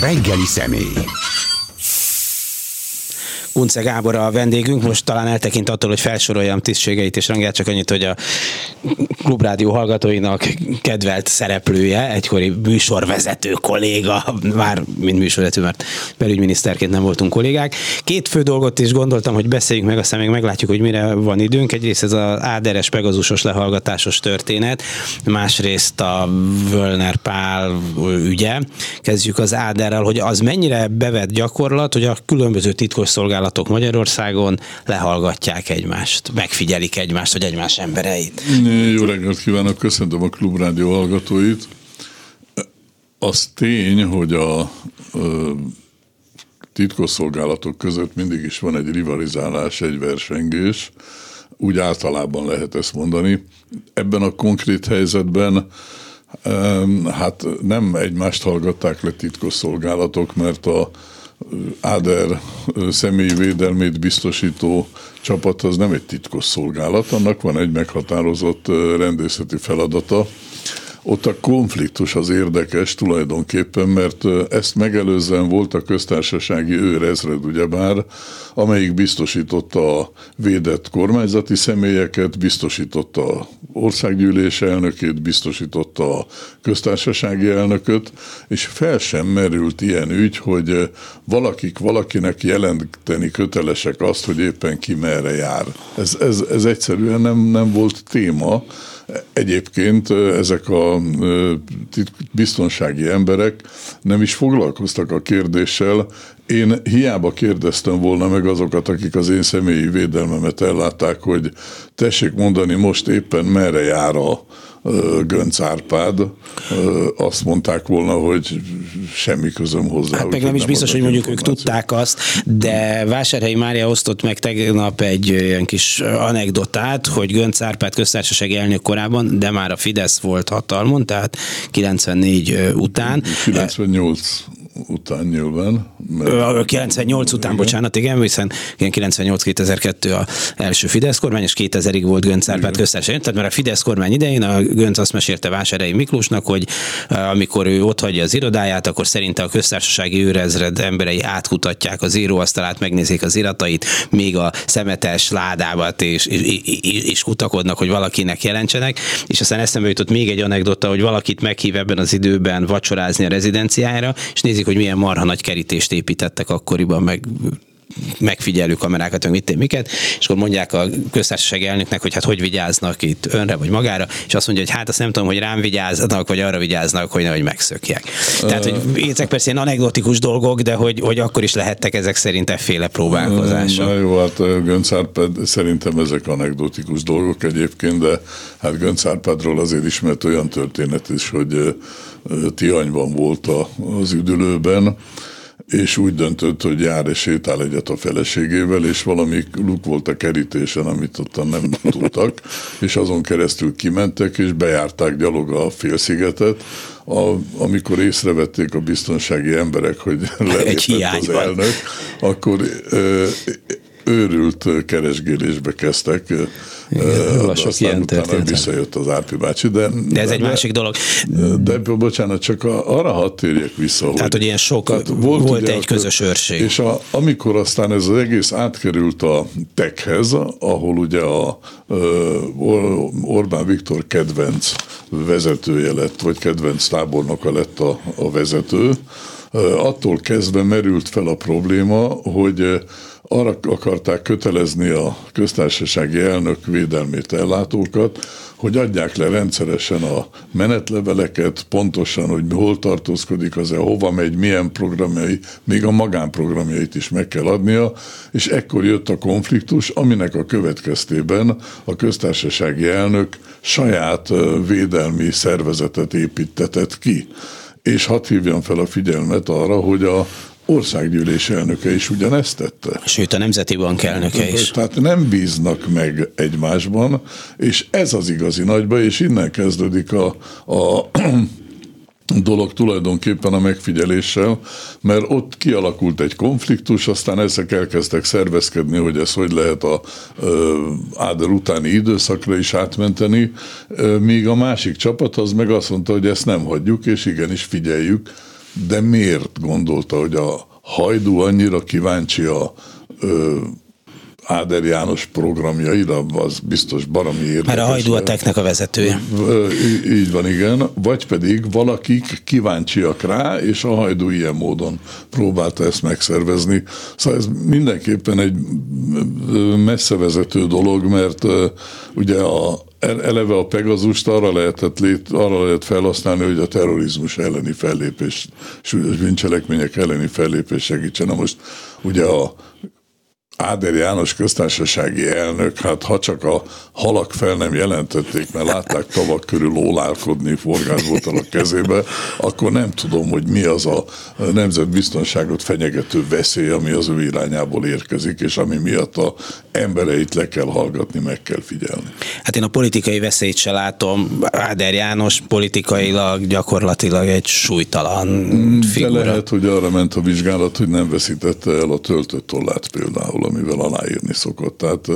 Reggeli személy. Unce Gábor a vendégünk, most talán eltekint attól, hogy felsoroljam tisztségeit és rangját, csak annyit, hogy a klubrádió hallgatóinak kedvelt szereplője, egykori műsorvezető kolléga, már mint műsorvezető, mert belügyminiszterként nem voltunk kollégák. Két fő dolgot is gondoltam, hogy beszéljünk meg, aztán még meglátjuk, hogy mire van időnk. Egyrészt ez az áderes pegazusos lehallgatásos történet, másrészt a Völner Pál ügye. Kezdjük az áderrel, hogy az mennyire bevett gyakorlat, hogy a különböző titkos szolgálat vállalatok Magyarországon lehallgatják egymást, megfigyelik egymást, vagy egymás embereit. Jó reggelt kívánok, köszöntöm a Klubrádió hallgatóit. Az tény, hogy a, titkosszolgálatok között mindig is van egy rivalizálás, egy versengés, úgy általában lehet ezt mondani. Ebben a konkrét helyzetben hát nem egymást hallgatták le titkosszolgálatok, mert a Áder személyi védelmét biztosító csapat az nem egy titkos szolgálat, annak van egy meghatározott rendészeti feladata, ott a konfliktus az érdekes tulajdonképpen, mert ezt megelőzően volt a köztársasági őrezred ugyebár, amelyik biztosította a védett kormányzati személyeket, biztosította a országgyűlés elnökét, biztosította a köztársasági elnököt, és fel sem merült ilyen ügy, hogy valakik valakinek jelenteni kötelesek azt, hogy éppen ki merre jár. Ez, ez, ez egyszerűen nem, nem volt téma, Egyébként ezek a biztonsági emberek nem is foglalkoztak a kérdéssel. Én hiába kérdeztem volna meg azokat, akik az én személyi védelmemet ellátták, hogy tessék mondani most éppen merre jár a, Gönc Árpád, azt mondták volna, hogy semmi közöm hozzá. Hát meg nem is biztos, hogy mondjuk ők tudták azt, de Vásárhelyi Mária osztott meg tegnap egy ilyen kis anekdotát, hogy Gönc Árpád köztársasági elnök korában, de már a Fidesz volt hatalmon, tehát 94 után. 98 után nyilván. Mert... 98 után, igen. bocsánat, igen, hiszen 98-2002 a első Fidesz kormány, és 2000-ig volt Gönc Árpád köztársaság. Tehát mert a Fidesz kormány idején a Gönc azt mesélte Vásárhelyi Miklósnak, hogy amikor ő ott hagyja az irodáját, akkor szerinte a köztársasági őrezred emberei átkutatják az íróasztalát, megnézik az iratait, még a szemetes ládábat, és, és, és kutakodnak, hogy valakinek jelentsenek. És aztán eszembe jutott még egy anekdota, hogy valakit meghív ebben az időben vacsorázni a rezidenciájára, és nézik, hogy milyen marha nagy kerítést építettek akkoriban, meg megfigyelő kamerákat, meg mit, miket, és akkor mondják a köztársaság elnöknek, hogy hát hogy vigyáznak itt önre vagy magára, és azt mondja, hogy hát azt nem tudom, hogy rám vigyáznak, vagy arra vigyáznak, hogy nehogy megszökjek. Tehát, hogy ezek persze ilyen anekdotikus dolgok, de hogy, hogy akkor is lehettek ezek szerint efféle próbálkozások. Na jó, hát Gönc Árpád, szerintem ezek anekdotikus dolgok egyébként, de hát Gönc Árpádról azért ismert olyan történet is, hogy Tihanyban volt az üdülőben, és úgy döntött, hogy jár és sétál egyet a feleségével, és valami luk volt a kerítésen, amit ott nem tudtak, és azon keresztül kimentek, és bejárták gyalog a félszigetet, a, amikor észrevették a biztonsági emberek, hogy lelépett az elnök, akkor ö, őrült keresgélésbe kezdtek, igen, sok ilyen történet. visszajött az Árpi bácsi, de... De ez de, egy másik dolog. De, de bocsánat, csak a, arra hadd térjek vissza, Tehát, hogy, hogy ilyen sok volt, volt egy közös őrség. És a, amikor aztán ez az egész átkerült a tekhez, ahol ugye a Orbán Viktor kedvenc vezetője lett, vagy kedvenc tábornoka lett a, a vezető, attól kezdve merült fel a probléma, hogy arra akarták kötelezni a köztársasági elnök védelmét ellátókat, hogy adják le rendszeresen a menetleveleket, pontosan, hogy hol tartózkodik az-e, hova megy, milyen programjai, még a magánprogramjait is meg kell adnia, és ekkor jött a konfliktus, aminek a következtében a köztársasági elnök saját védelmi szervezetet építetett ki. És hadd hívjam fel a figyelmet arra, hogy a országgyűlés elnöke is ugyanezt tette. Sőt, a Nemzeti Bank elnöke is. Tehát nem bíznak meg egymásban, és ez az igazi nagyba, és innen kezdődik a, a dolog tulajdonképpen a megfigyeléssel, mert ott kialakult egy konfliktus, aztán ezek elkezdtek szervezkedni, hogy ez hogy lehet a ö, Áder utáni időszakra is átmenteni, ö, míg a másik csapat az meg azt mondta, hogy ezt nem hagyjuk, és igenis figyeljük, de miért gondolta, hogy a hajdú annyira kíváncsi a ö, Áder János programjaira, az biztos baromi érdekes. Mert a hajdú a teknek a vezetője. Így van, igen. Vagy pedig valakik kíváncsiak rá, és a hajdú ilyen módon próbálta ezt megszervezni. Szóval ez mindenképpen egy messzevezető dolog, mert ugye a, eleve a Pegazust arra lehetett lét, arra lehet felhasználni, hogy a terrorizmus elleni fellépés, súlyos bűncselekmények elleni fellépés segítsen. Na most ugye a Áder János köztársasági elnök, hát ha csak a halak fel nem jelentették, mert látták tavak körül ólálkodni forgásbótal a kezébe, akkor nem tudom, hogy mi az a nemzetbiztonságot fenyegető veszély, ami az ő irányából érkezik, és ami miatt a embereit le kell hallgatni, meg kell figyelni. Hát én a politikai veszélyt se látom. Áder János politikailag gyakorlatilag egy súlytalan mm, figura. De lehet, hogy arra ment a vizsgálat, hogy nem veszítette el a töltött tollát például amivel aláírni szokott. Tehát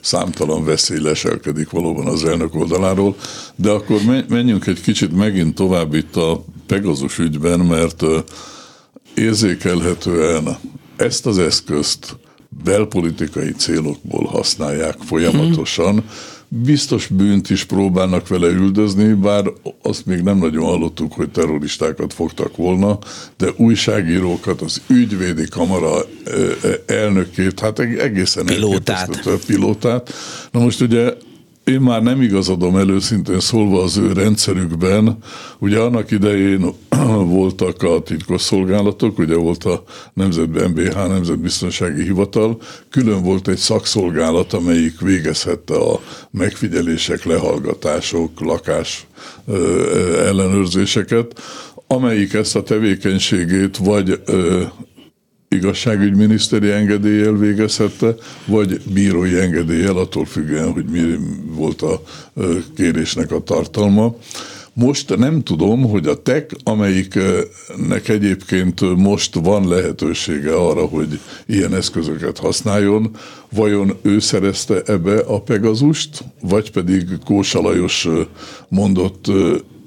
számtalan veszély leselkedik valóban az elnök oldaláról. De akkor menjünk egy kicsit megint tovább itt a Pegazus ügyben, mert érzékelhetően ezt az eszközt belpolitikai célokból használják folyamatosan, mm Biztos bűnt is próbálnak vele üldözni, bár azt még nem nagyon hallottuk, hogy terroristákat fogtak volna, de újságírókat, az ügyvédi kamara elnökét, hát egészen pilótát. pilótát. Na most ugye én már nem igazadom előszintén szólva az ő rendszerükben. Ugye annak idején voltak a titkos szolgálatok, ugye volt a Nemzet MBH, Nemzetbiztonsági Hivatal, külön volt egy szakszolgálat, amelyik végezhette a megfigyelések, lehallgatások, lakás ellenőrzéseket, amelyik ezt a tevékenységét vagy igazságügyminiszteri engedéllyel végezhette, vagy bírói engedéllyel, attól függően, hogy mi volt a kérésnek a tartalma. Most nem tudom, hogy a TEK, amelyiknek egyébként most van lehetősége arra, hogy ilyen eszközöket használjon, vajon ő szerezte ebbe a Pegazust, vagy pedig Kósa Lajos mondott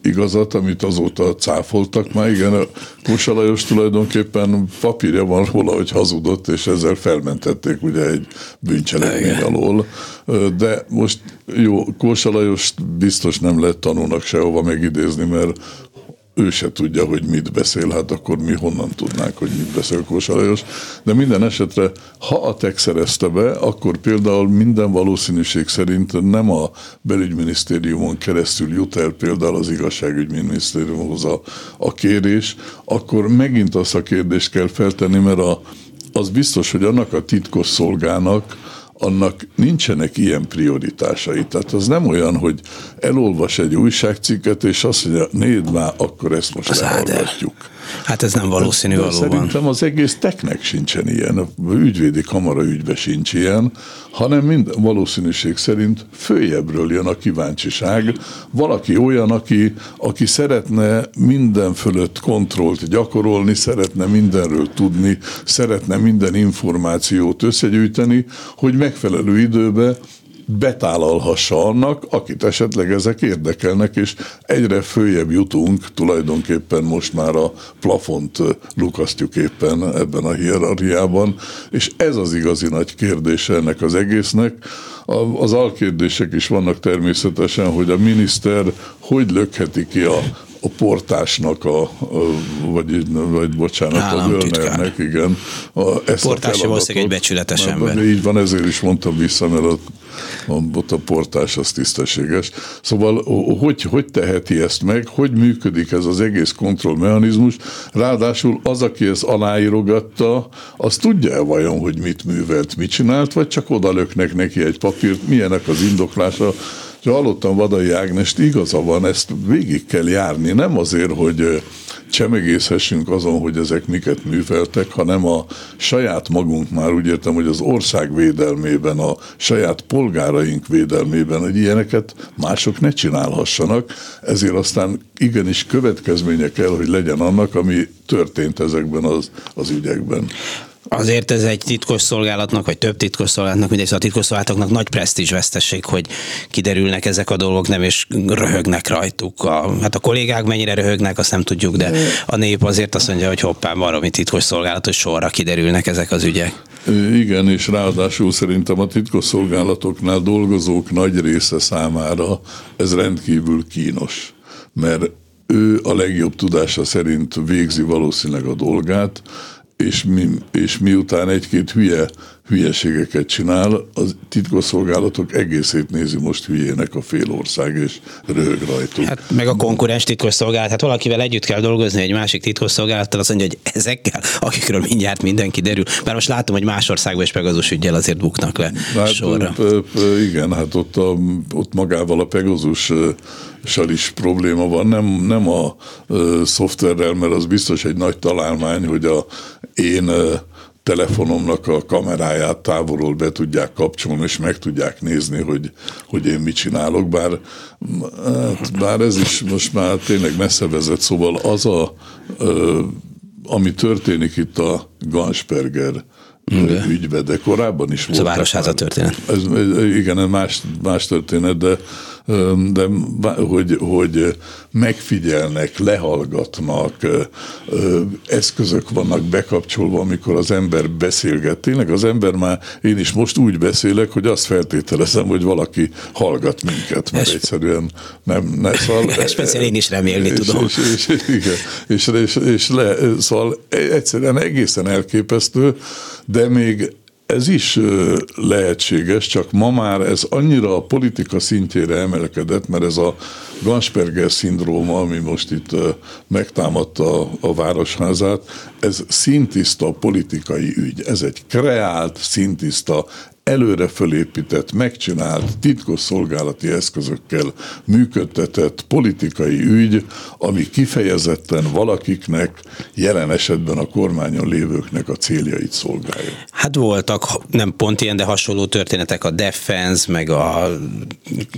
igazat, amit azóta cáfoltak már. Igen, a Kósa Lajos tulajdonképpen papírja van róla, hogy hazudott, és ezzel felmentették ugye egy bűncselekmény alól. De most jó, Kósa Lajos biztos nem lehet tanulnak sehova megidézni, mert ő se tudja, hogy mit beszél, hát akkor mi honnan tudnánk, hogy mit beszél Kósa Lajos. De minden esetre, ha a TEK szerezte be, akkor például minden valószínűség szerint nem a belügyminisztériumon keresztül jut el például az igazságügyminisztériumhoz a, a kérés, akkor megint azt a kérdést kell feltenni, mert a, az biztos, hogy annak a titkos szolgának, annak nincsenek ilyen prioritásai. Tehát az nem olyan, hogy elolvas egy újságcikket, és azt mondja, nézd már, akkor ezt most az lehallgatjuk. Áder. Hát ez nem valószínű De valóban. Szerintem az egész teknek sincsen ilyen, a ügyvédi kamara ügybe sincs ilyen, hanem mind valószínűség szerint följebbről jön a kíváncsiság. Valaki olyan, aki, aki szeretne minden fölött kontrollt gyakorolni, szeretne mindenről tudni, szeretne minden információt összegyűjteni, hogy megfelelő időben betálalhassa annak, akit esetleg ezek érdekelnek, és egyre följebb jutunk, tulajdonképpen most már a plafont lukasztjuk éppen ebben a hierarchiában, és ez az igazi nagy kérdése ennek az egésznek. Az alkérdések is vannak természetesen, hogy a miniszter hogy lökheti ki a, a portásnak, a, a, vagy, vagy bocsánat, a Völnernek, igen. A, ezt Portás valószínűleg egy becsületes ember. Így van, ezért is mondtam vissza, mert ott, ott a portás az tisztességes. Szóval hogy, hogy teheti ezt meg, hogy működik ez az egész kontrollmechanizmus, ráadásul az, aki ezt aláírogatta, az tudja-e vajon, hogy mit művelt, mit csinált, vagy csak odalöknek neki egy papírt, milyenek az indoklása, és hallottam Vadai Ágnest, igaza van, ezt végig kell járni, nem azért, hogy csemegészhessünk azon, hogy ezek miket műveltek, hanem a saját magunk már úgy értem, hogy az ország védelmében, a saját polgáraink védelmében, hogy ilyeneket mások ne csinálhassanak, ezért aztán igenis következménye kell, hogy legyen annak, ami történt ezekben az, az ügyekben. Azért ez egy titkos szolgálatnak, vagy több titkos szolgálatnak, mindegy, szóval a titkos szolgálatoknak nagy presztízs vesztesség, hogy kiderülnek ezek a dolgok, nem és röhögnek rajtuk. A, hát a kollégák mennyire röhögnek, azt nem tudjuk, de a nép azért azt mondja, hogy hoppán valami titkos szolgálat, hogy sorra kiderülnek ezek az ügyek. Igen, és ráadásul szerintem a titkosszolgálatoknál dolgozók nagy része számára ez rendkívül kínos, mert ő a legjobb tudása szerint végzi valószínűleg a dolgát, és, mi, és miután egy-két hülye hülyeségeket csinál, az titkosszolgálatok egészét nézi most hülyének a fél ország, és röhög rajtuk. Hát meg a konkurens titkosszolgálat, hát valakivel együtt kell dolgozni egy másik titkosszolgálattal, azt mondja, hogy ezekkel, akikről mindjárt mindenki derül. Bár most látom, hogy más országban is Pegazus ügyel azért buknak le hát, sorra. Igen, hát ott, a, ott magával a Pegazus is probléma van, nem, nem a szoftverrel, mert az biztos egy nagy találmány, hogy a én telefonomnak a kameráját távolról be tudják kapcsolni, és meg tudják nézni, hogy, hogy én mit csinálok, bár, hát, bár ez is most már tényleg messze vezet, szóval az a, ami történik itt a Gansperger igen. ügybe, de korábban is volt. Ez a Városháza történet. Ez, igen, más, más történet, de de hogy, hogy megfigyelnek, lehallgatnak, eszközök vannak bekapcsolva, amikor az ember beszélget. Tényleg az ember már, én is most úgy beszélek, hogy azt feltételezem, hogy valaki hallgat minket, mert es, egyszerűen nem, ne, szóval, Speciál én is remélni és, tudom. És, és, és, igen, és, és, és le, szóval egyszerűen egészen elképesztő, de még ez is lehetséges, csak ma már ez annyira a politika szintjére emelkedett, mert ez a Gansperger szindróma, ami most itt megtámadta a, városházát, ez szintiszta politikai ügy. Ez egy kreált, szintiszta, előre fölépített, megcsinált, titkos szolgálati eszközökkel működtetett politikai ügy, ami kifejezetten valakiknek, jelen esetben a kormányon lévőknek a céljait szolgálja. Hát voltak nem pont ilyen, de hasonló történetek a Defense, meg a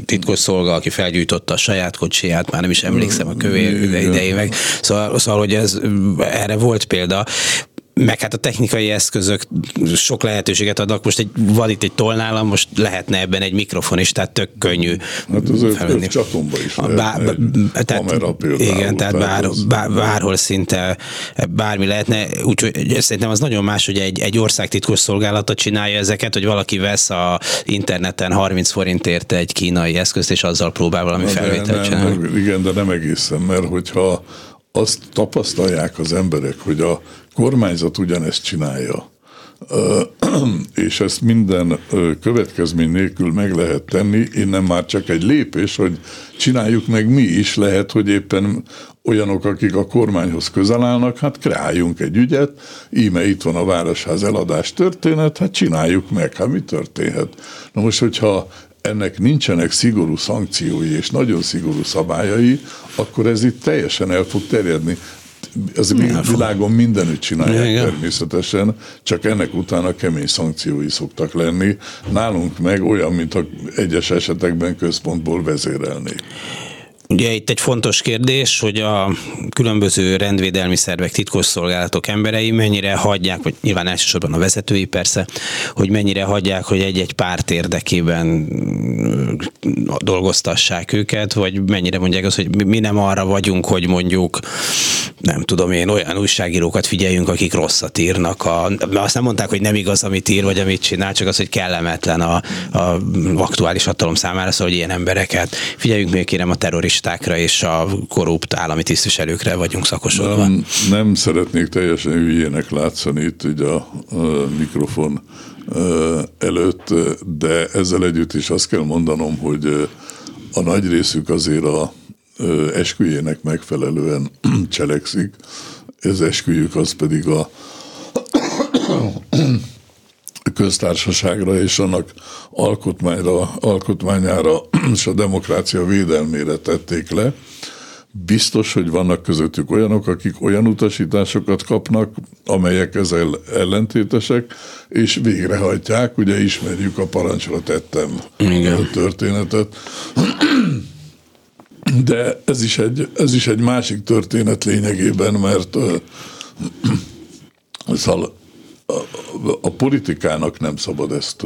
titkos szolga, aki felgyújtotta a saját kocsiját, már nem is emlékszem a kövér idején meg. Szóval, szóval, hogy ez, erre volt példa meg hát a technikai eszközök sok lehetőséget adnak. Most egy, van itt egy tollnálam, most lehetne ebben egy mikrofon is, tehát tök könnyű Hát az öt csatomba is lehet bár, tehát, kamera például. Igen, tehát, bár, az, bár, bárhol szinte bármi lehetne. Úgyhogy szerintem az nagyon más, hogy egy, egy ország titkos szolgálata csinálja ezeket, hogy valaki vesz a interneten 30 forintért egy kínai eszközt, és azzal próbál valami felvételt csinálni. Igen, de nem egészen, mert hogyha azt tapasztalják az emberek, hogy a kormányzat ugyanezt csinálja, és ezt minden következmény nélkül meg lehet tenni, innen már csak egy lépés, hogy csináljuk meg mi is, lehet, hogy éppen olyanok, akik a kormányhoz közel állnak, hát kreáljunk egy ügyet, íme itt van a Városház eladás történet, hát csináljuk meg, hát mi történhet. Na most, hogyha ennek nincsenek szigorú szankciói és nagyon szigorú szabályai, akkor ez itt teljesen el fog terjedni. Az világon mindenütt csinálják Igen. természetesen, csak ennek utána kemény szankciói szoktak lenni. Nálunk meg olyan, mint a egyes esetekben központból vezérelnék. Ugye itt egy fontos kérdés, hogy a különböző rendvédelmi szervek, titkosszolgálatok emberei mennyire hagyják, vagy nyilván elsősorban a vezetői persze, hogy mennyire hagyják, hogy egy-egy párt érdekében dolgoztassák őket, vagy mennyire mondják azt, hogy mi nem arra vagyunk, hogy mondjuk nem tudom én, olyan újságírókat figyeljünk, akik rosszat írnak. A, azt nem mondták, hogy nem igaz, amit ír, vagy amit csinál, csak az, hogy kellemetlen a, a aktuális hatalom számára, szóval, hogy ilyen embereket figyeljünk még kérem a terroristákra és a korrupt állami tisztviselőkre vagyunk szakosodva. Nem, nem szeretnék teljesen hülyének látszani itt ugye a, a mikrofon előtt, de ezzel együtt is azt kell mondanom, hogy a nagy részük azért a esküjének megfelelően cselekszik. Ez esküjük az pedig a köztársaságra és annak alkotmányra, alkotmányára és a demokrácia védelmére tették le. Biztos, hogy vannak közöttük olyanok, akik olyan utasításokat kapnak, amelyek ezzel ellentétesek, és végrehajtják. Ugye ismerjük a parancsra tettem Igen. történetet. De ez is egy, ez is egy másik történet lényegében, mert szóval a politikának nem szabad ezt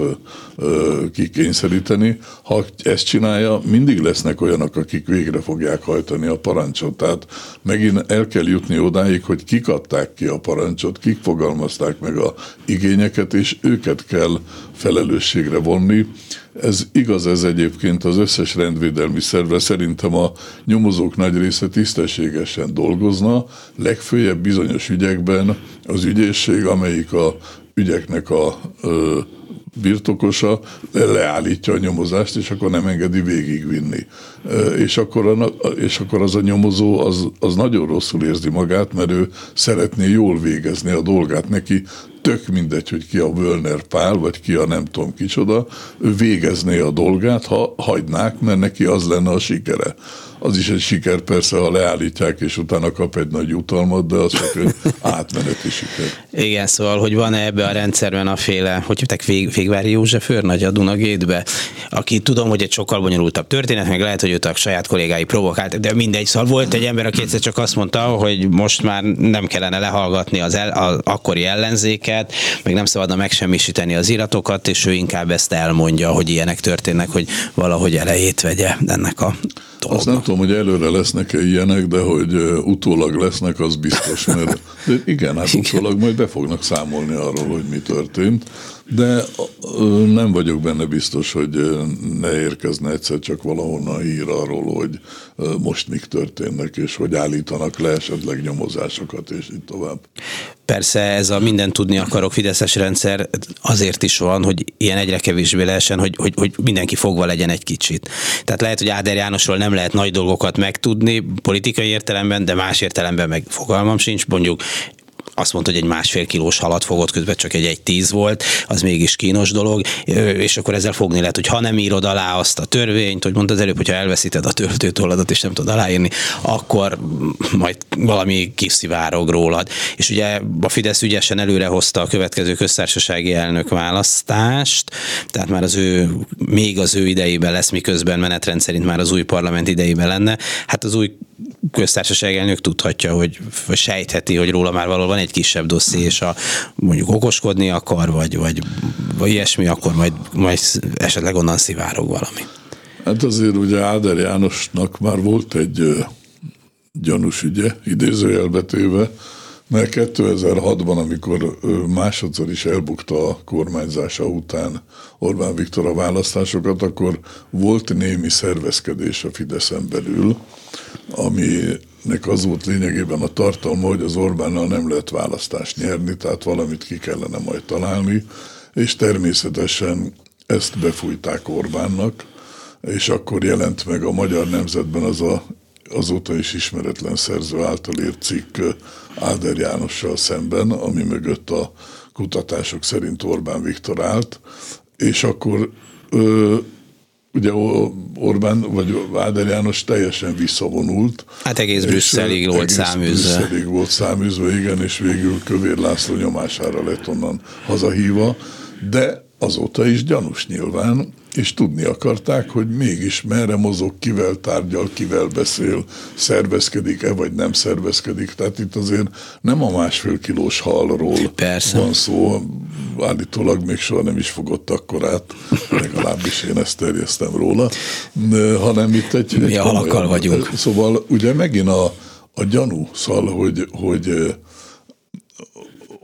kikényszeríteni. Ha ezt csinálja, mindig lesznek olyanok, akik végre fogják hajtani a parancsot. Tehát megint el kell jutni odáig, hogy kik adták ki a parancsot, kik fogalmazták meg a igényeket, és őket kell felelősségre vonni. Ez igaz ez egyébként az összes rendvédelmi szervre. Szerintem a nyomozók nagy része tisztességesen dolgozna, legfőjebb bizonyos ügyekben az ügyészség, amelyik a ügyeknek a ö, birtokosa leállítja a nyomozást, és akkor nem engedi végigvinni. És akkor, a, és akkor az a nyomozó az, az nagyon rosszul érzi magát, mert ő szeretné jól végezni a dolgát. Neki tök mindegy, hogy ki a Völner Pál, vagy ki a nem tudom kicsoda, ő végezné a dolgát, ha hagynák, mert neki az lenne a sikere az is egy siker persze, ha leállítják, és utána kap egy nagy jutalmat, de az csak átmeneti siker. Igen, szóval, hogy van-e ebbe a rendszerben a féle, hogy hívták Vég, Végvári József őrnagy a Dunagétbe, aki tudom, hogy egy sokkal bonyolultabb történet, meg lehet, hogy őt a saját kollégái provokált, de mindegy, szóval volt egy ember, aki egyszer csak azt mondta, hogy most már nem kellene lehallgatni az, el, az akkori ellenzéket, meg nem szabadna megsemmisíteni az iratokat, és ő inkább ezt elmondja, hogy ilyenek történnek, hogy valahogy elejét vegye ennek a dolognak. Azt nem tudom, hogy előre lesznek-e ilyenek, de hogy utólag lesznek, az biztos. Mert de igen, hát utólag majd be fognak számolni arról, hogy mi történt de nem vagyok benne biztos, hogy ne érkezne egyszer csak valahonnan hír arról, hogy most mik történnek, és hogy állítanak le esetleg nyomozásokat, és így tovább. Persze ez a minden tudni akarok Fideszes rendszer azért is van, hogy ilyen egyre kevésbé lehessen, hogy, hogy, hogy mindenki fogva legyen egy kicsit. Tehát lehet, hogy Áder Jánosról nem lehet nagy dolgokat megtudni politikai értelemben, de más értelemben meg fogalmam sincs. Mondjuk azt mondta, hogy egy másfél kilós halat fogott, közben csak egy egy tíz volt, az mégis kínos dolog, és akkor ezzel fogni lehet, hogy ha nem írod alá azt a törvényt, hogy mondtad előbb, hogyha elveszíted a töltőtolladat és nem tudod aláírni, akkor majd valami kiszivárog rólad. És ugye a Fidesz ügyesen előrehozta a következő köztársasági elnök választást, tehát már az ő, még az ő idejében lesz, miközben menetrend szerint már az új parlament idejében lenne. Hát az új köztársaság elnök tudhatja, hogy vagy sejtheti, hogy róla már valahol van egy kisebb dosszi, és a mondjuk okoskodni akar, vagy, vagy, vagy ilyesmi, akkor majd, majd esetleg onnan szivárog valami. Hát azért ugye Áder Jánosnak már volt egy gyanús ügye, idézőjelbetéve, mert 2006-ban, amikor másodszor is elbukta a kormányzása után Orbán Viktor a választásokat, akkor volt némi szervezkedés a Fideszen belül, aminek az volt lényegében a tartalma, hogy az Orbánnal nem lehet választást nyerni, tehát valamit ki kellene majd találni, és természetesen ezt befújták Orbánnak, és akkor jelent meg a Magyar Nemzetben az a azóta is ismeretlen szerző által írt cikk Áder Jánossal szemben, ami mögött a kutatások szerint Orbán Viktor állt, és akkor ö, ugye Orbán vagy Áder János teljesen visszavonult. Hát egész Brüsszelig volt száműzve. Brüsszelig volt száműzve, igen, és végül Kövér László nyomására lett onnan hazahíva, de azóta is gyanús nyilván, és tudni akarták, hogy mégis merre mozog, kivel tárgyal, kivel beszél, szervezkedik-e, vagy nem szervezkedik. Tehát itt azért nem a másfél kilós halról Persze. van szó, állítólag még soha nem is fogott akkorát, legalábbis én ezt terjesztem róla, hanem itt egy... Mi egy halakkal vagyunk. Szóval ugye megint a, a gyanú, szóval, hogy, hogy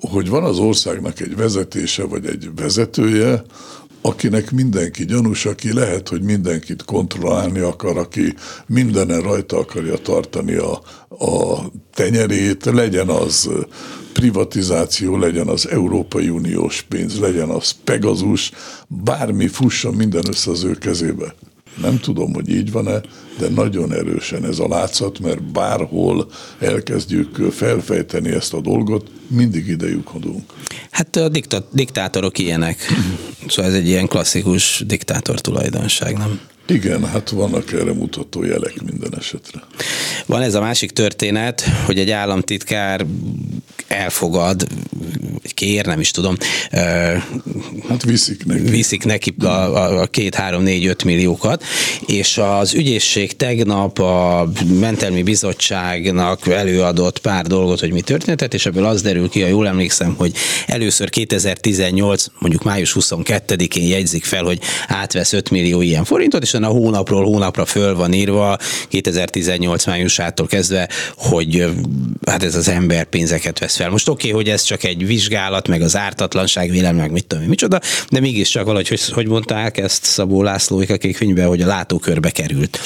hogy van az országnak egy vezetése, vagy egy vezetője, akinek mindenki gyanús, aki lehet, hogy mindenkit kontrollálni akar, aki mindenen rajta akarja tartani a, a tenyerét, legyen az privatizáció, legyen az Európai Uniós pénz, legyen az Pegazus, bármi fussa minden össze az ő kezébe. Nem tudom, hogy így van-e, de nagyon erősen ez a látszat, mert bárhol elkezdjük felfejteni ezt a dolgot, mindig ide lyukadunk. Hát a dikta- diktátorok ilyenek. Szóval ez egy ilyen klasszikus diktátor tulajdonság, nem? Igen, hát vannak erre mutató jelek minden esetre. Van ez a másik történet, hogy egy államtitkár elfogad, vagy kér, nem is tudom, Hát viszik neki. Viszik neki a, a, a két, három, négy, öt milliókat, és az ügyészség tegnap a mentelmi bizottságnak előadott pár dolgot, hogy mi történt, és ebből az derül ki, ha jól emlékszem, hogy először 2018, mondjuk május 22-én jegyzik fel, hogy átvesz 5 millió ilyen forintot, és a hónapról hónapra föl van írva 2018 májusától kezdve, hogy hát ez az ember pénzeket vesz fel. Most oké, okay, hogy ez csak egy vizsgálat, meg az ártatlanság vélem, meg mit tudom, micsoda, de mégiscsak valahogy, hogy, hogy mondták ezt Szabó László a könyvben, hogy a látókörbe került.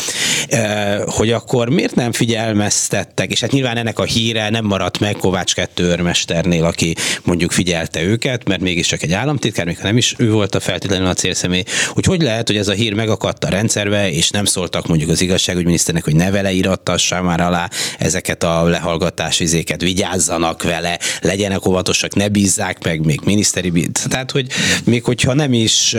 E, hogy akkor miért nem figyelmeztettek, és hát nyilván ennek a híre nem maradt meg Kovács kettő őrmesternél, aki mondjuk figyelte őket, mert mégiscsak egy államtitkár, még nem is ő volt a feltétlenül a célszemély, hogy hogy lehet, hogy ez a hír megakadt a rendszerbe, és nem szóltak mondjuk az igazságügyminiszternek, hogy ne vele irattassa már alá ezeket a lehallgatási izéket, vigyázzanak vele, legyenek óvatosak, ne bízzák meg, még miniszteri, tehát hogy még hogyha nem is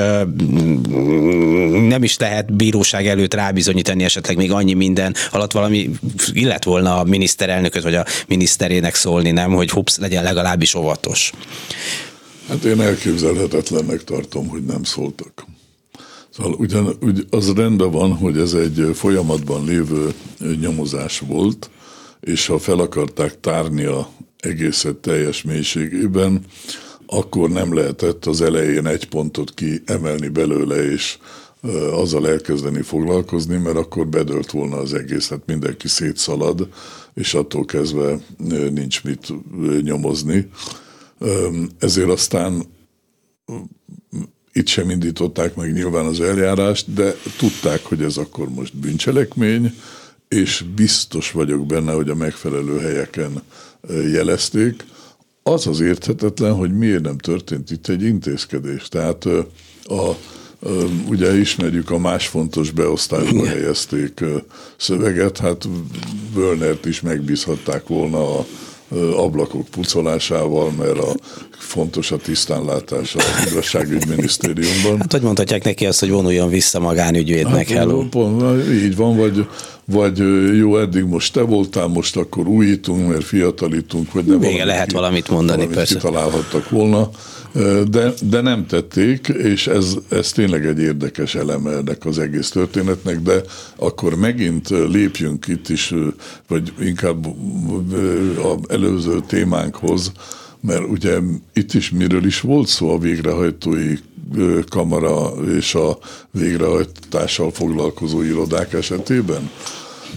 nem is lehet bíróság előtt rábizonyítani esetleg még annyi minden alatt valami illet volna a miniszterelnököt vagy a miniszterének szólni, nem, hogy hups, legyen legalábbis óvatos. Hát én elképzelhetetlennek tartom, hogy nem szóltak. Szóval ugyan, ugy, az rendben van, hogy ez egy folyamatban lévő nyomozás volt, és ha fel akarták tárni a egészet teljes mélységében, akkor nem lehetett az elején egy pontot kiemelni belőle, és azzal elkezdeni foglalkozni, mert akkor bedölt volna az egész, hát mindenki szétszalad, és attól kezdve nincs mit nyomozni. Ezért aztán itt sem indították meg nyilván az eljárást, de tudták, hogy ez akkor most bűncselekmény, és biztos vagyok benne, hogy a megfelelő helyeken jelezték. Az az érthetetlen, hogy miért nem történt itt egy intézkedés. Tehát a, ugye ismerjük a más fontos beosztásba helyezték szöveget, hát Wörnert is megbízhatták volna a ablakok pucolásával, mert a fontos a tisztánlátás a igazságügyminisztériumban. Hát hogy mondhatják neki azt, hogy vonuljon vissza magánügyvédnek, hát, hello. Pont, így van, vagy, vagy jó, eddig most te voltál, most akkor újítunk, mert fiatalítunk, vagy nem. Vége lehet valamit mondani, valamit persze. kitalálhattak volna de, de nem tették, és ez, ez tényleg egy érdekes eleme ennek az egész történetnek, de akkor megint lépjünk itt is, vagy inkább az előző témánkhoz, mert ugye itt is miről is volt szó a végrehajtói kamara és a végrehajtással foglalkozó irodák esetében?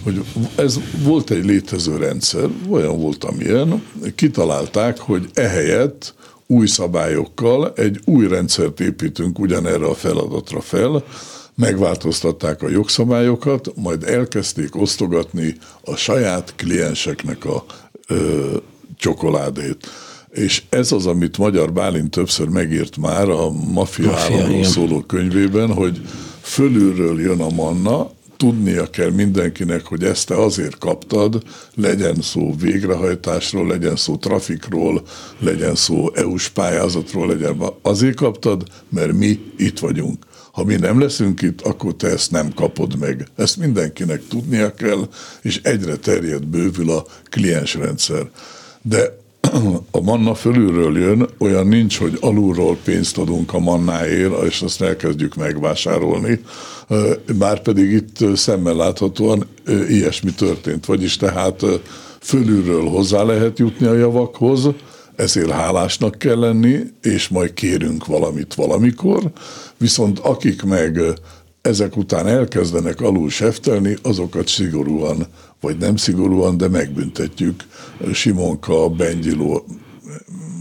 hogy ez volt egy létező rendszer, olyan volt, amilyen, kitalálták, hogy ehelyett új szabályokkal egy új rendszert építünk ugyanerre a feladatra fel, megváltoztatták a jogszabályokat, majd elkezdték osztogatni a saját klienseknek a ö, csokoládét. És ez az, amit Magyar Bálint többször megírt már a Mafia államról szóló könyvében, hogy fölülről jön a manna, tudnia kell mindenkinek, hogy ezt te azért kaptad, legyen szó végrehajtásról, legyen szó trafikról, legyen szó EU-s pályázatról, legyen azért kaptad, mert mi itt vagyunk. Ha mi nem leszünk itt, akkor te ezt nem kapod meg. Ezt mindenkinek tudnia kell, és egyre terjed bővül a kliensrendszer. De a manna fölülről jön, olyan nincs, hogy alulról pénzt adunk a mannáért, és azt elkezdjük megvásárolni, már pedig itt szemmel láthatóan ilyesmi történt. Vagyis tehát fölülről hozzá lehet jutni a javakhoz, ezért hálásnak kell lenni, és majd kérünk valamit valamikor, viszont akik meg ezek után elkezdenek alul seftelni, azokat szigorúan, vagy nem szigorúan, de megbüntetjük. Simonka, Bengyiló,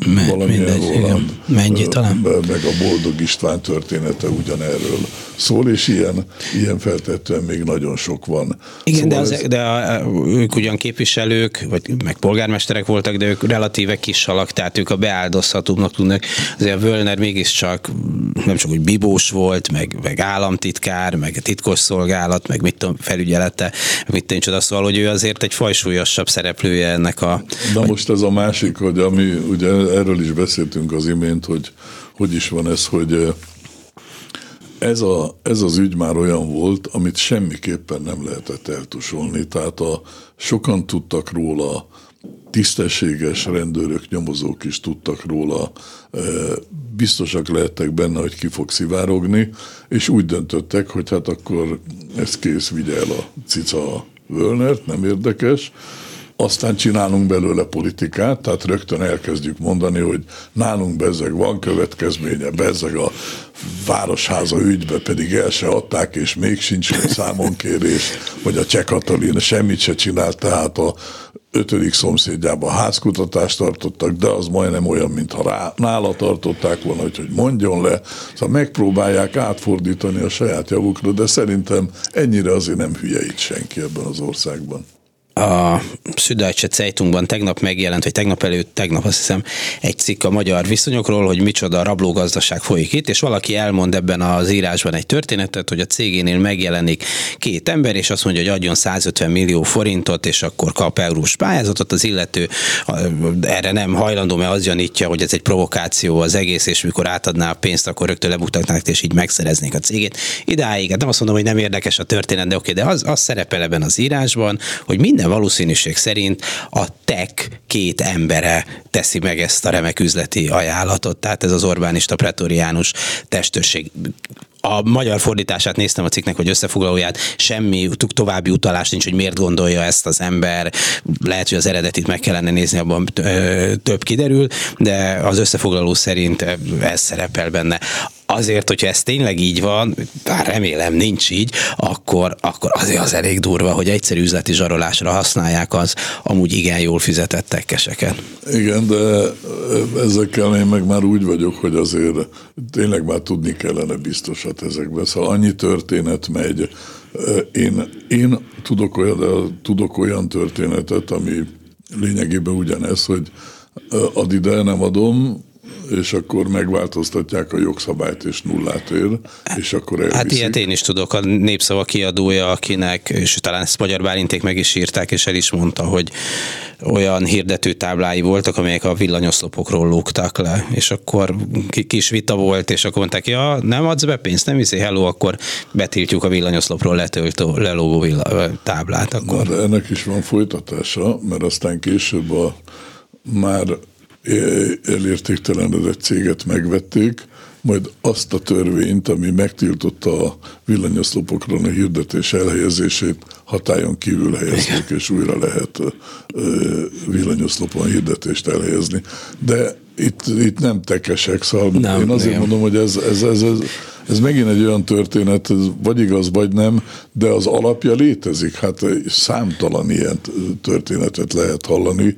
Me, valamilyen mindegy, Roland, Mennyi talán? Meg a Boldog István története ugyanerről szól, és ilyen, ilyen feltetően még nagyon sok van. Igen, szóval de, az, ez... de a, ők ugyan képviselők, vagy meg polgármesterek voltak, de ők relatíve kis halak, tehát ők a beáldozhatóbbnak tudnak. Azért Völner mégiscsak nem csak hogy bibós volt, meg, meg államtitkár, meg titkos szolgálat, meg mit tudom, felügyelete, mit tudom, csoda, szóval, hogy ő azért egy fajsúlyosabb szereplője ennek a... Na most ez a másik, hogy ami ugye erről is beszéltünk az imént, hogy hogy is van ez, hogy ez, a, ez az ügy már olyan volt, amit semmiképpen nem lehetett eltusolni. Tehát a, sokan tudtak róla, tisztességes rendőrök, nyomozók is tudtak róla, biztosak lehettek benne, hogy ki fog szivárogni, és úgy döntöttek, hogy hát akkor ez kész, vigye el a cica Völnert, nem érdekes, aztán csinálunk belőle politikát, tehát rögtön elkezdjük mondani, hogy nálunk bezzeg van következménye, bezzeg a városháza ügybe pedig el se adták, és még sincs számonkérés, hogy a Cseh Katalin semmit se csinált, tehát a ötödik szomszédjában házkutatást tartottak, de az majdnem olyan, mintha rá, nála tartották volna, hogy, hogy mondjon le. Szóval megpróbálják átfordítani a saját javukra, de szerintem ennyire azért nem hülye itt senki ebben az országban a Süddeutsche Zeitungban tegnap megjelent, vagy tegnap előtt, tegnap azt hiszem, egy cikk a magyar viszonyokról, hogy micsoda rablógazdaság folyik itt, és valaki elmond ebben az írásban egy történetet, hogy a cégénél megjelenik két ember, és azt mondja, hogy adjon 150 millió forintot, és akkor kap eurós pályázatot, az illető erre nem hajlandó, mert az gyanítja, hogy ez egy provokáció az egész, és mikor átadná a pénzt, akkor rögtön lemutatnák, és így megszereznék a cégét. Idáig, hát nem azt mondom, hogy nem érdekes a történet, de oké, de az, az szerepel ebben az írásban, hogy minden valószínűség szerint a tech két embere teszi meg ezt a remek üzleti ajánlatot. Tehát ez az Orbánista pretoriánus testőrség a magyar fordítását néztem a cikknek, hogy összefoglalóját, semmi további utalás nincs, hogy miért gondolja ezt az ember. Lehet, hogy az eredetit meg kellene nézni, abban több kiderül, de az összefoglaló szerint ez szerepel benne azért, hogyha ez tényleg így van, bár remélem nincs így, akkor, akkor azért az elég durva, hogy egyszerű üzleti zsarolásra használják az amúgy igen jól fizetett tekkeseket. Igen, de ezekkel én meg már úgy vagyok, hogy azért tényleg már tudni kellene biztosat ezekben. Szóval annyi történet megy. Én, én tudok, olyan, tudok olyan történetet, ami lényegében ugyanez, hogy ad ide, nem adom, és akkor megváltoztatják a jogszabályt, és nullát ér, és akkor elviszik. Hát ilyet én is tudok, a Népszava kiadója, akinek, és talán ezt Magyar Bálinték meg is írták, és el is mondta, hogy olyan hirdető táblái voltak, amelyek a villanyoszlopokról lógtak le, és akkor kis vita volt, és akkor mondták, ja, nem adsz be pénzt, nem hiszi, hello, akkor betiltjuk a villanyoszlopról letöltő, lelógó táblát. Akkor. Na, de ennek is van folytatása, mert aztán később a már elértéktelenedett céget megvették, majd azt a törvényt, ami megtiltotta a villanyoszlopokra a hirdetés elhelyezését, hatályon kívül helyezik, és újra lehet villanyoszlopon hirdetést elhelyezni. De itt, itt nem tekesek, szóval nem, én azért nem. mondom, hogy ez, ez, ez, ez, ez megint egy olyan történet, ez vagy igaz, vagy nem, de az alapja létezik. Hát számtalan ilyen történetet lehet hallani,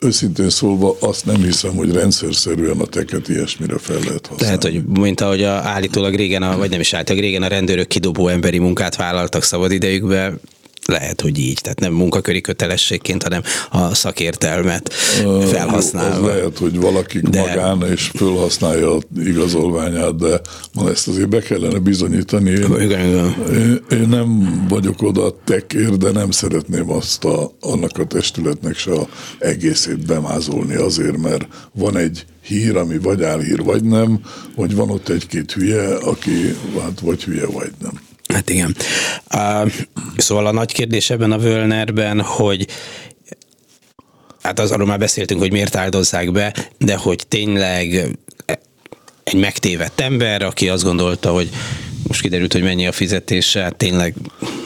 őszintén szólva azt nem hiszem, hogy rendszerszerűen a teket ilyesmire fel lehet használni. Lehet, hogy mint ahogy a, állítólag régen, a, vagy nem is állítólag régen a rendőrök kidobó emberi munkát vállaltak szabad idejükbe, lehet, hogy így, tehát nem munkaköri kötelességként, hanem a szakértelmet felhasználva. Az lehet, hogy valaki de... magán és felhasználja a igazolványát, de ma ezt azért be kellene bizonyítani. Én, igen, igen. Én, én nem vagyok oda tekkér, de nem szeretném azt a, annak a testületnek se a egészét bemázolni azért, mert van egy hír, ami vagy álhír, vagy nem, vagy van ott egy-két hülye, aki hát vagy hülye, vagy nem. Hát igen. Uh, szóval a nagy kérdés ebben a Völnerben, hogy hát az arról már beszéltünk, hogy miért áldozzák be, de hogy tényleg egy megtévedt ember, aki azt gondolta, hogy most kiderült, hogy mennyi a fizetése, tényleg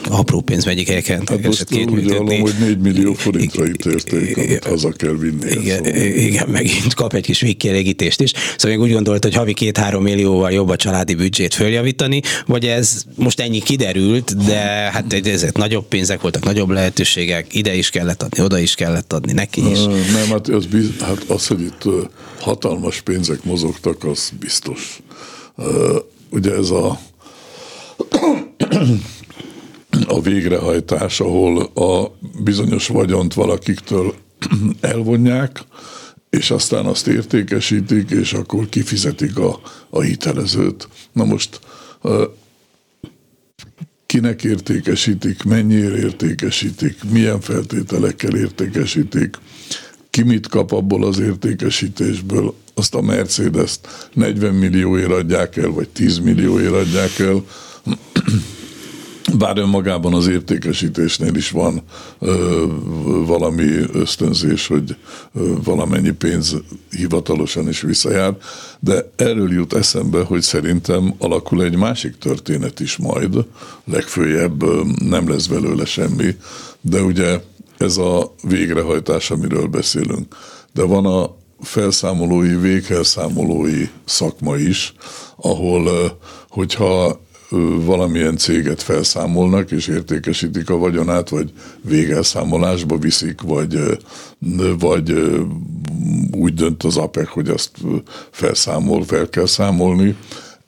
apró pénz megyik helyeken. Hát most két úgy hallom, hogy 4 millió forintra ítélték, amit haza kell vinni. Igen, szóval. igen, megint kap egy kis végkielégítést is. Szóval még úgy gondolt, hogy havi két-három millióval jobb a családi büdzsét följavítani, vagy ez most ennyi kiderült, de hát ezek nagyobb pénzek voltak, nagyobb lehetőségek, ide is kellett adni, oda is kellett adni neki is. Nem, hát az, hát az hogy itt hatalmas pénzek mozogtak, az biztos. Ugye ez a a végrehajtás, ahol a bizonyos vagyont valakiktől elvonják, és aztán azt értékesítik, és akkor kifizetik a, a hitelezőt. Na most kinek értékesítik, mennyire értékesítik, milyen feltételekkel értékesítik, ki mit kap abból az értékesítésből, azt a Mercedes-t 40 millióért adják el, vagy 10 millióért adják el, bár önmagában az értékesítésnél is van ö, valami ösztönzés, hogy ö, valamennyi pénz hivatalosan is visszajár, de erről jut eszembe, hogy szerintem alakul egy másik történet is majd, legfőjebb ö, nem lesz belőle semmi, de ugye ez a végrehajtás, amiről beszélünk. De van a felszámolói, végelszámolói szakma is, ahol hogyha valamilyen céget felszámolnak és értékesítik a vagyonát, vagy végelszámolásba viszik, vagy, vagy úgy dönt az APEC, hogy azt felszámol, fel kell számolni.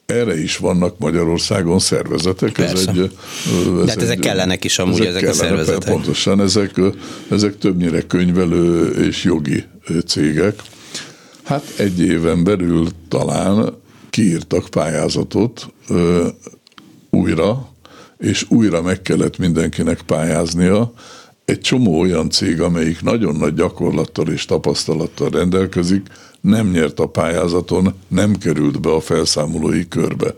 Erre is vannak Magyarországon szervezetek. Persze. Ez egy, ez De hát ezek egy, kellenek is amúgy ezek, ezek kellene, a szervezetek. Pontosan, ezek, ezek többnyire könyvelő és jogi cégek. Hát egy éven belül talán kiírtak pályázatot újra, és újra meg kellett mindenkinek pályáznia. Egy csomó olyan cég, amelyik nagyon nagy gyakorlattal és tapasztalattal rendelkezik, nem nyert a pályázaton, nem került be a felszámolói körbe.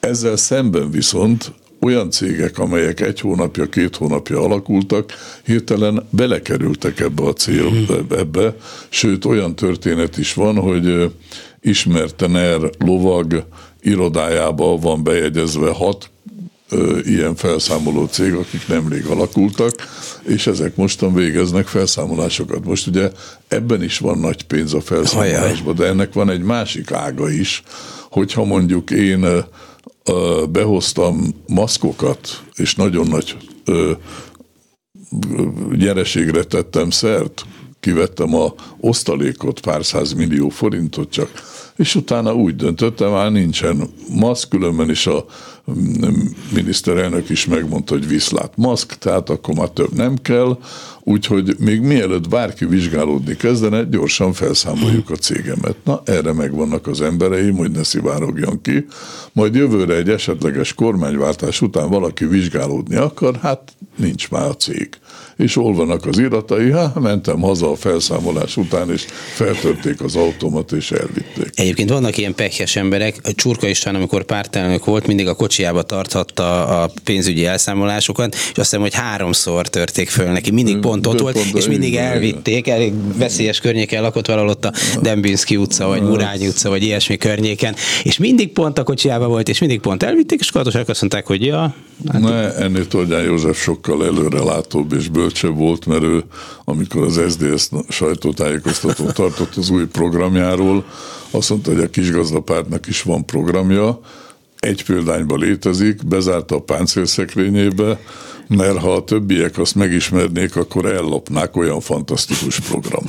Ezzel szemben viszont olyan cégek, amelyek egy hónapja, két hónapja alakultak, hirtelen belekerültek ebbe a cél, ebbe, sőt olyan történet is van, hogy ismerten er lovag irodájába van bejegyezve hat ilyen felszámoló cég, akik nemrég alakultak, és ezek mostan végeznek felszámolásokat. Most ugye ebben is van nagy pénz a felszámolásban, de ennek van egy másik ága is, hogyha mondjuk én behoztam maszkokat, és nagyon nagy nyereségre tettem szert, kivettem a osztalékot, pár millió forintot csak, és utána úgy döntöttem, már nincsen maszk, különben is a mm, miniszterelnök is megmondta, hogy viszlát maszk, tehát akkor már több nem kell, úgyhogy még mielőtt bárki vizsgálódni kezdene, gyorsan felszámoljuk a cégemet. Na, erre megvannak az embereim, hogy ne szivárogjon ki. Majd jövőre egy esetleges kormányváltás után valaki vizsgálódni akar, hát nincs már a cég és hol vannak az iratai, hát mentem haza a felszámolás után, és feltörték az automat, és elvitték. Egyébként vannak ilyen pekhes emberek, Csurka István, amikor pártelnök volt, mindig a kocsiába tarthatta a pénzügyi elszámolásokat, és azt hiszem, hogy háromszor törték föl neki, mindig pont ott volt, és mindig elvitték, elég veszélyes környéken lakott valahol ott a Dembinski utca, vagy Murányi utca, vagy ilyesmi környéken, és mindig pont a kocsiába volt, és mindig pont elvitték, és akkor azt mondták, hogy ja. Hát ne, ennél Tordján József sokkal előrelátóbb és bölcsebb volt, mert ő, amikor az SDS sajtótájékoztató tartott az új programjáról, azt mondta, hogy a kisgazdapártnak is van programja, egy példányban létezik, bezárta a páncélszekrényébe, mert ha a többiek azt megismernék, akkor ellopnák, olyan fantasztikus program.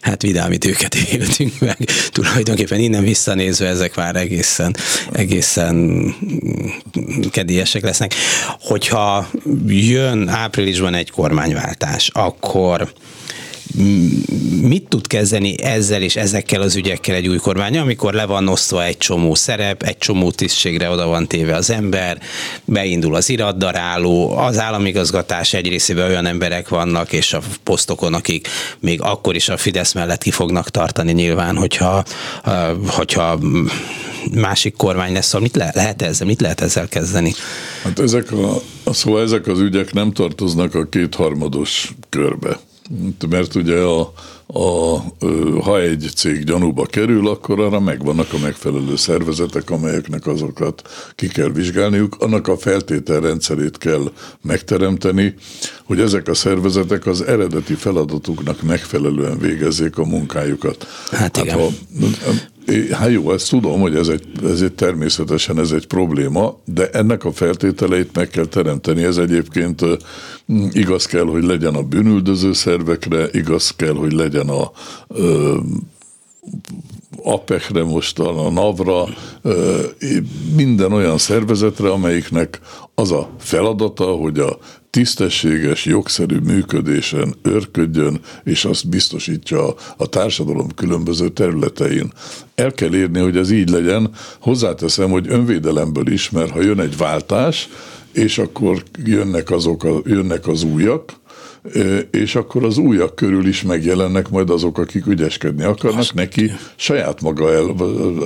Hát vidám időket éltünk meg. Tulajdonképpen innen visszanézve ezek már egészen, egészen kedélyesek lesznek. Hogyha jön áprilisban egy kormányváltás, akkor mit tud kezdeni ezzel és ezekkel az ügyekkel egy új kormány, amikor le van osztva egy csomó szerep, egy csomó tisztségre oda van téve az ember, beindul az iratdaráló, az államigazgatás egy részében olyan emberek vannak, és a posztokon, akik még akkor is a Fidesz mellett ki fognak tartani nyilván, hogyha, hogyha másik kormány lesz, szóval mit le, lehet ezzel, mit lehet ezzel kezdeni? Hát ezek a, szóval ezek az ügyek nem tartoznak a kétharmados körbe. Mert ugye a, a, ha egy cég gyanúba kerül, akkor arra megvannak a megfelelő szervezetek, amelyeknek azokat ki kell vizsgálniuk. Annak a feltételrendszerét kell megteremteni, hogy ezek a szervezetek az eredeti feladatuknak megfelelően végezzék a munkájukat. Hát, hát igen. Ha, Hát jó, ezt tudom, hogy ez egy, ez egy természetesen ez egy probléma, de ennek a feltételeit meg kell teremteni. Ez egyébként igaz kell, hogy legyen a bűnüldöző szervekre, igaz kell, hogy legyen a ö, APEC-re most, a NAV-ra, minden olyan szervezetre, amelyiknek az a feladata, hogy a tisztességes, jogszerű működésen örködjön, és azt biztosítja a társadalom különböző területein. El kell érni, hogy ez így legyen. Hozzáteszem, hogy önvédelemből is, mert ha jön egy váltás, és akkor jönnek azok a, jönnek az újak, és akkor az újak körül is megjelennek majd azok, akik ügyeskedni akarnak, Azt neki saját maga el,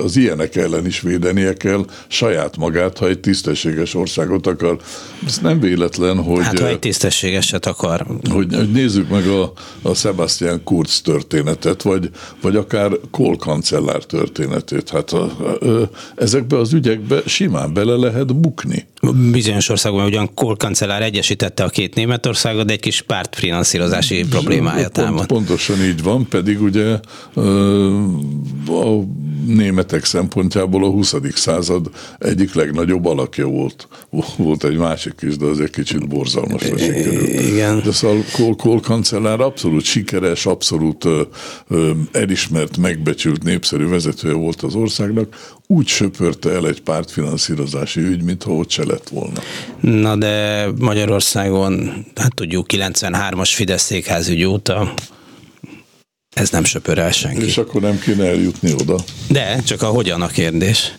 az ilyenek ellen is védenie kell saját magát, ha egy tisztességes országot akar. Ez nem véletlen, hogy... Hát, ha egy tisztességeset akar. Hogy, hogy nézzük meg a, a Sebastian Kurz történetet, vagy, vagy akár Kohl kancellár történetét. Hát a, a, ezekbe az ügyekbe simán bele lehet bukni. Bizonyos országban ugyan Kohl kancellár egyesítette a két Németországot, de egy kis pártfinanszírozási problémája támad. Pont, pontosan így van, pedig ugye a németek szempontjából a 20. század egyik legnagyobb alakja volt. Volt egy másik is, de az egy kicsit borzalmasra sikerült. Igen. De szóval Kohl, Kohl kancellár abszolút sikeres, abszolút ö, ö, elismert, megbecsült, népszerű vezetője volt az országnak, úgy söpörte el egy pártfinanszírozási ügy, mintha ott se lett volna. Na de Magyarországon, hát tudjuk, 93-as Fidesz székházügy óta ez nem söpör el senki. És akkor nem kéne eljutni oda. De, csak a hogyan a kérdés.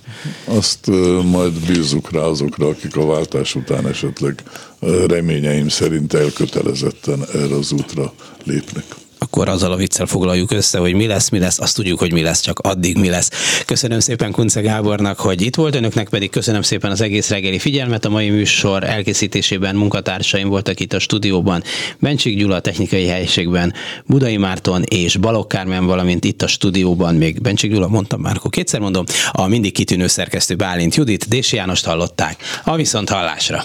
Azt uh, majd bízzuk rá azokra, akik a váltás után esetleg uh, reményeim szerint elkötelezetten erre az útra lépnek akkor azzal a viccel foglaljuk össze, hogy mi lesz, mi lesz, azt tudjuk, hogy mi lesz, csak addig mi lesz. Köszönöm szépen Kunce Gábornak, hogy itt volt, önöknek pedig köszönöm szépen az egész reggeli figyelmet. A mai műsor elkészítésében munkatársaim voltak itt a stúdióban, Bencsik Gyula a technikai helyiségben, Budai Márton és Balogh Kármen, valamint itt a stúdióban még Bencsik Gyula, mondtam már, akkor kétszer mondom, a mindig kitűnő szerkesztő Bálint Judit, Dési Jánost hallották. A viszont hallásra.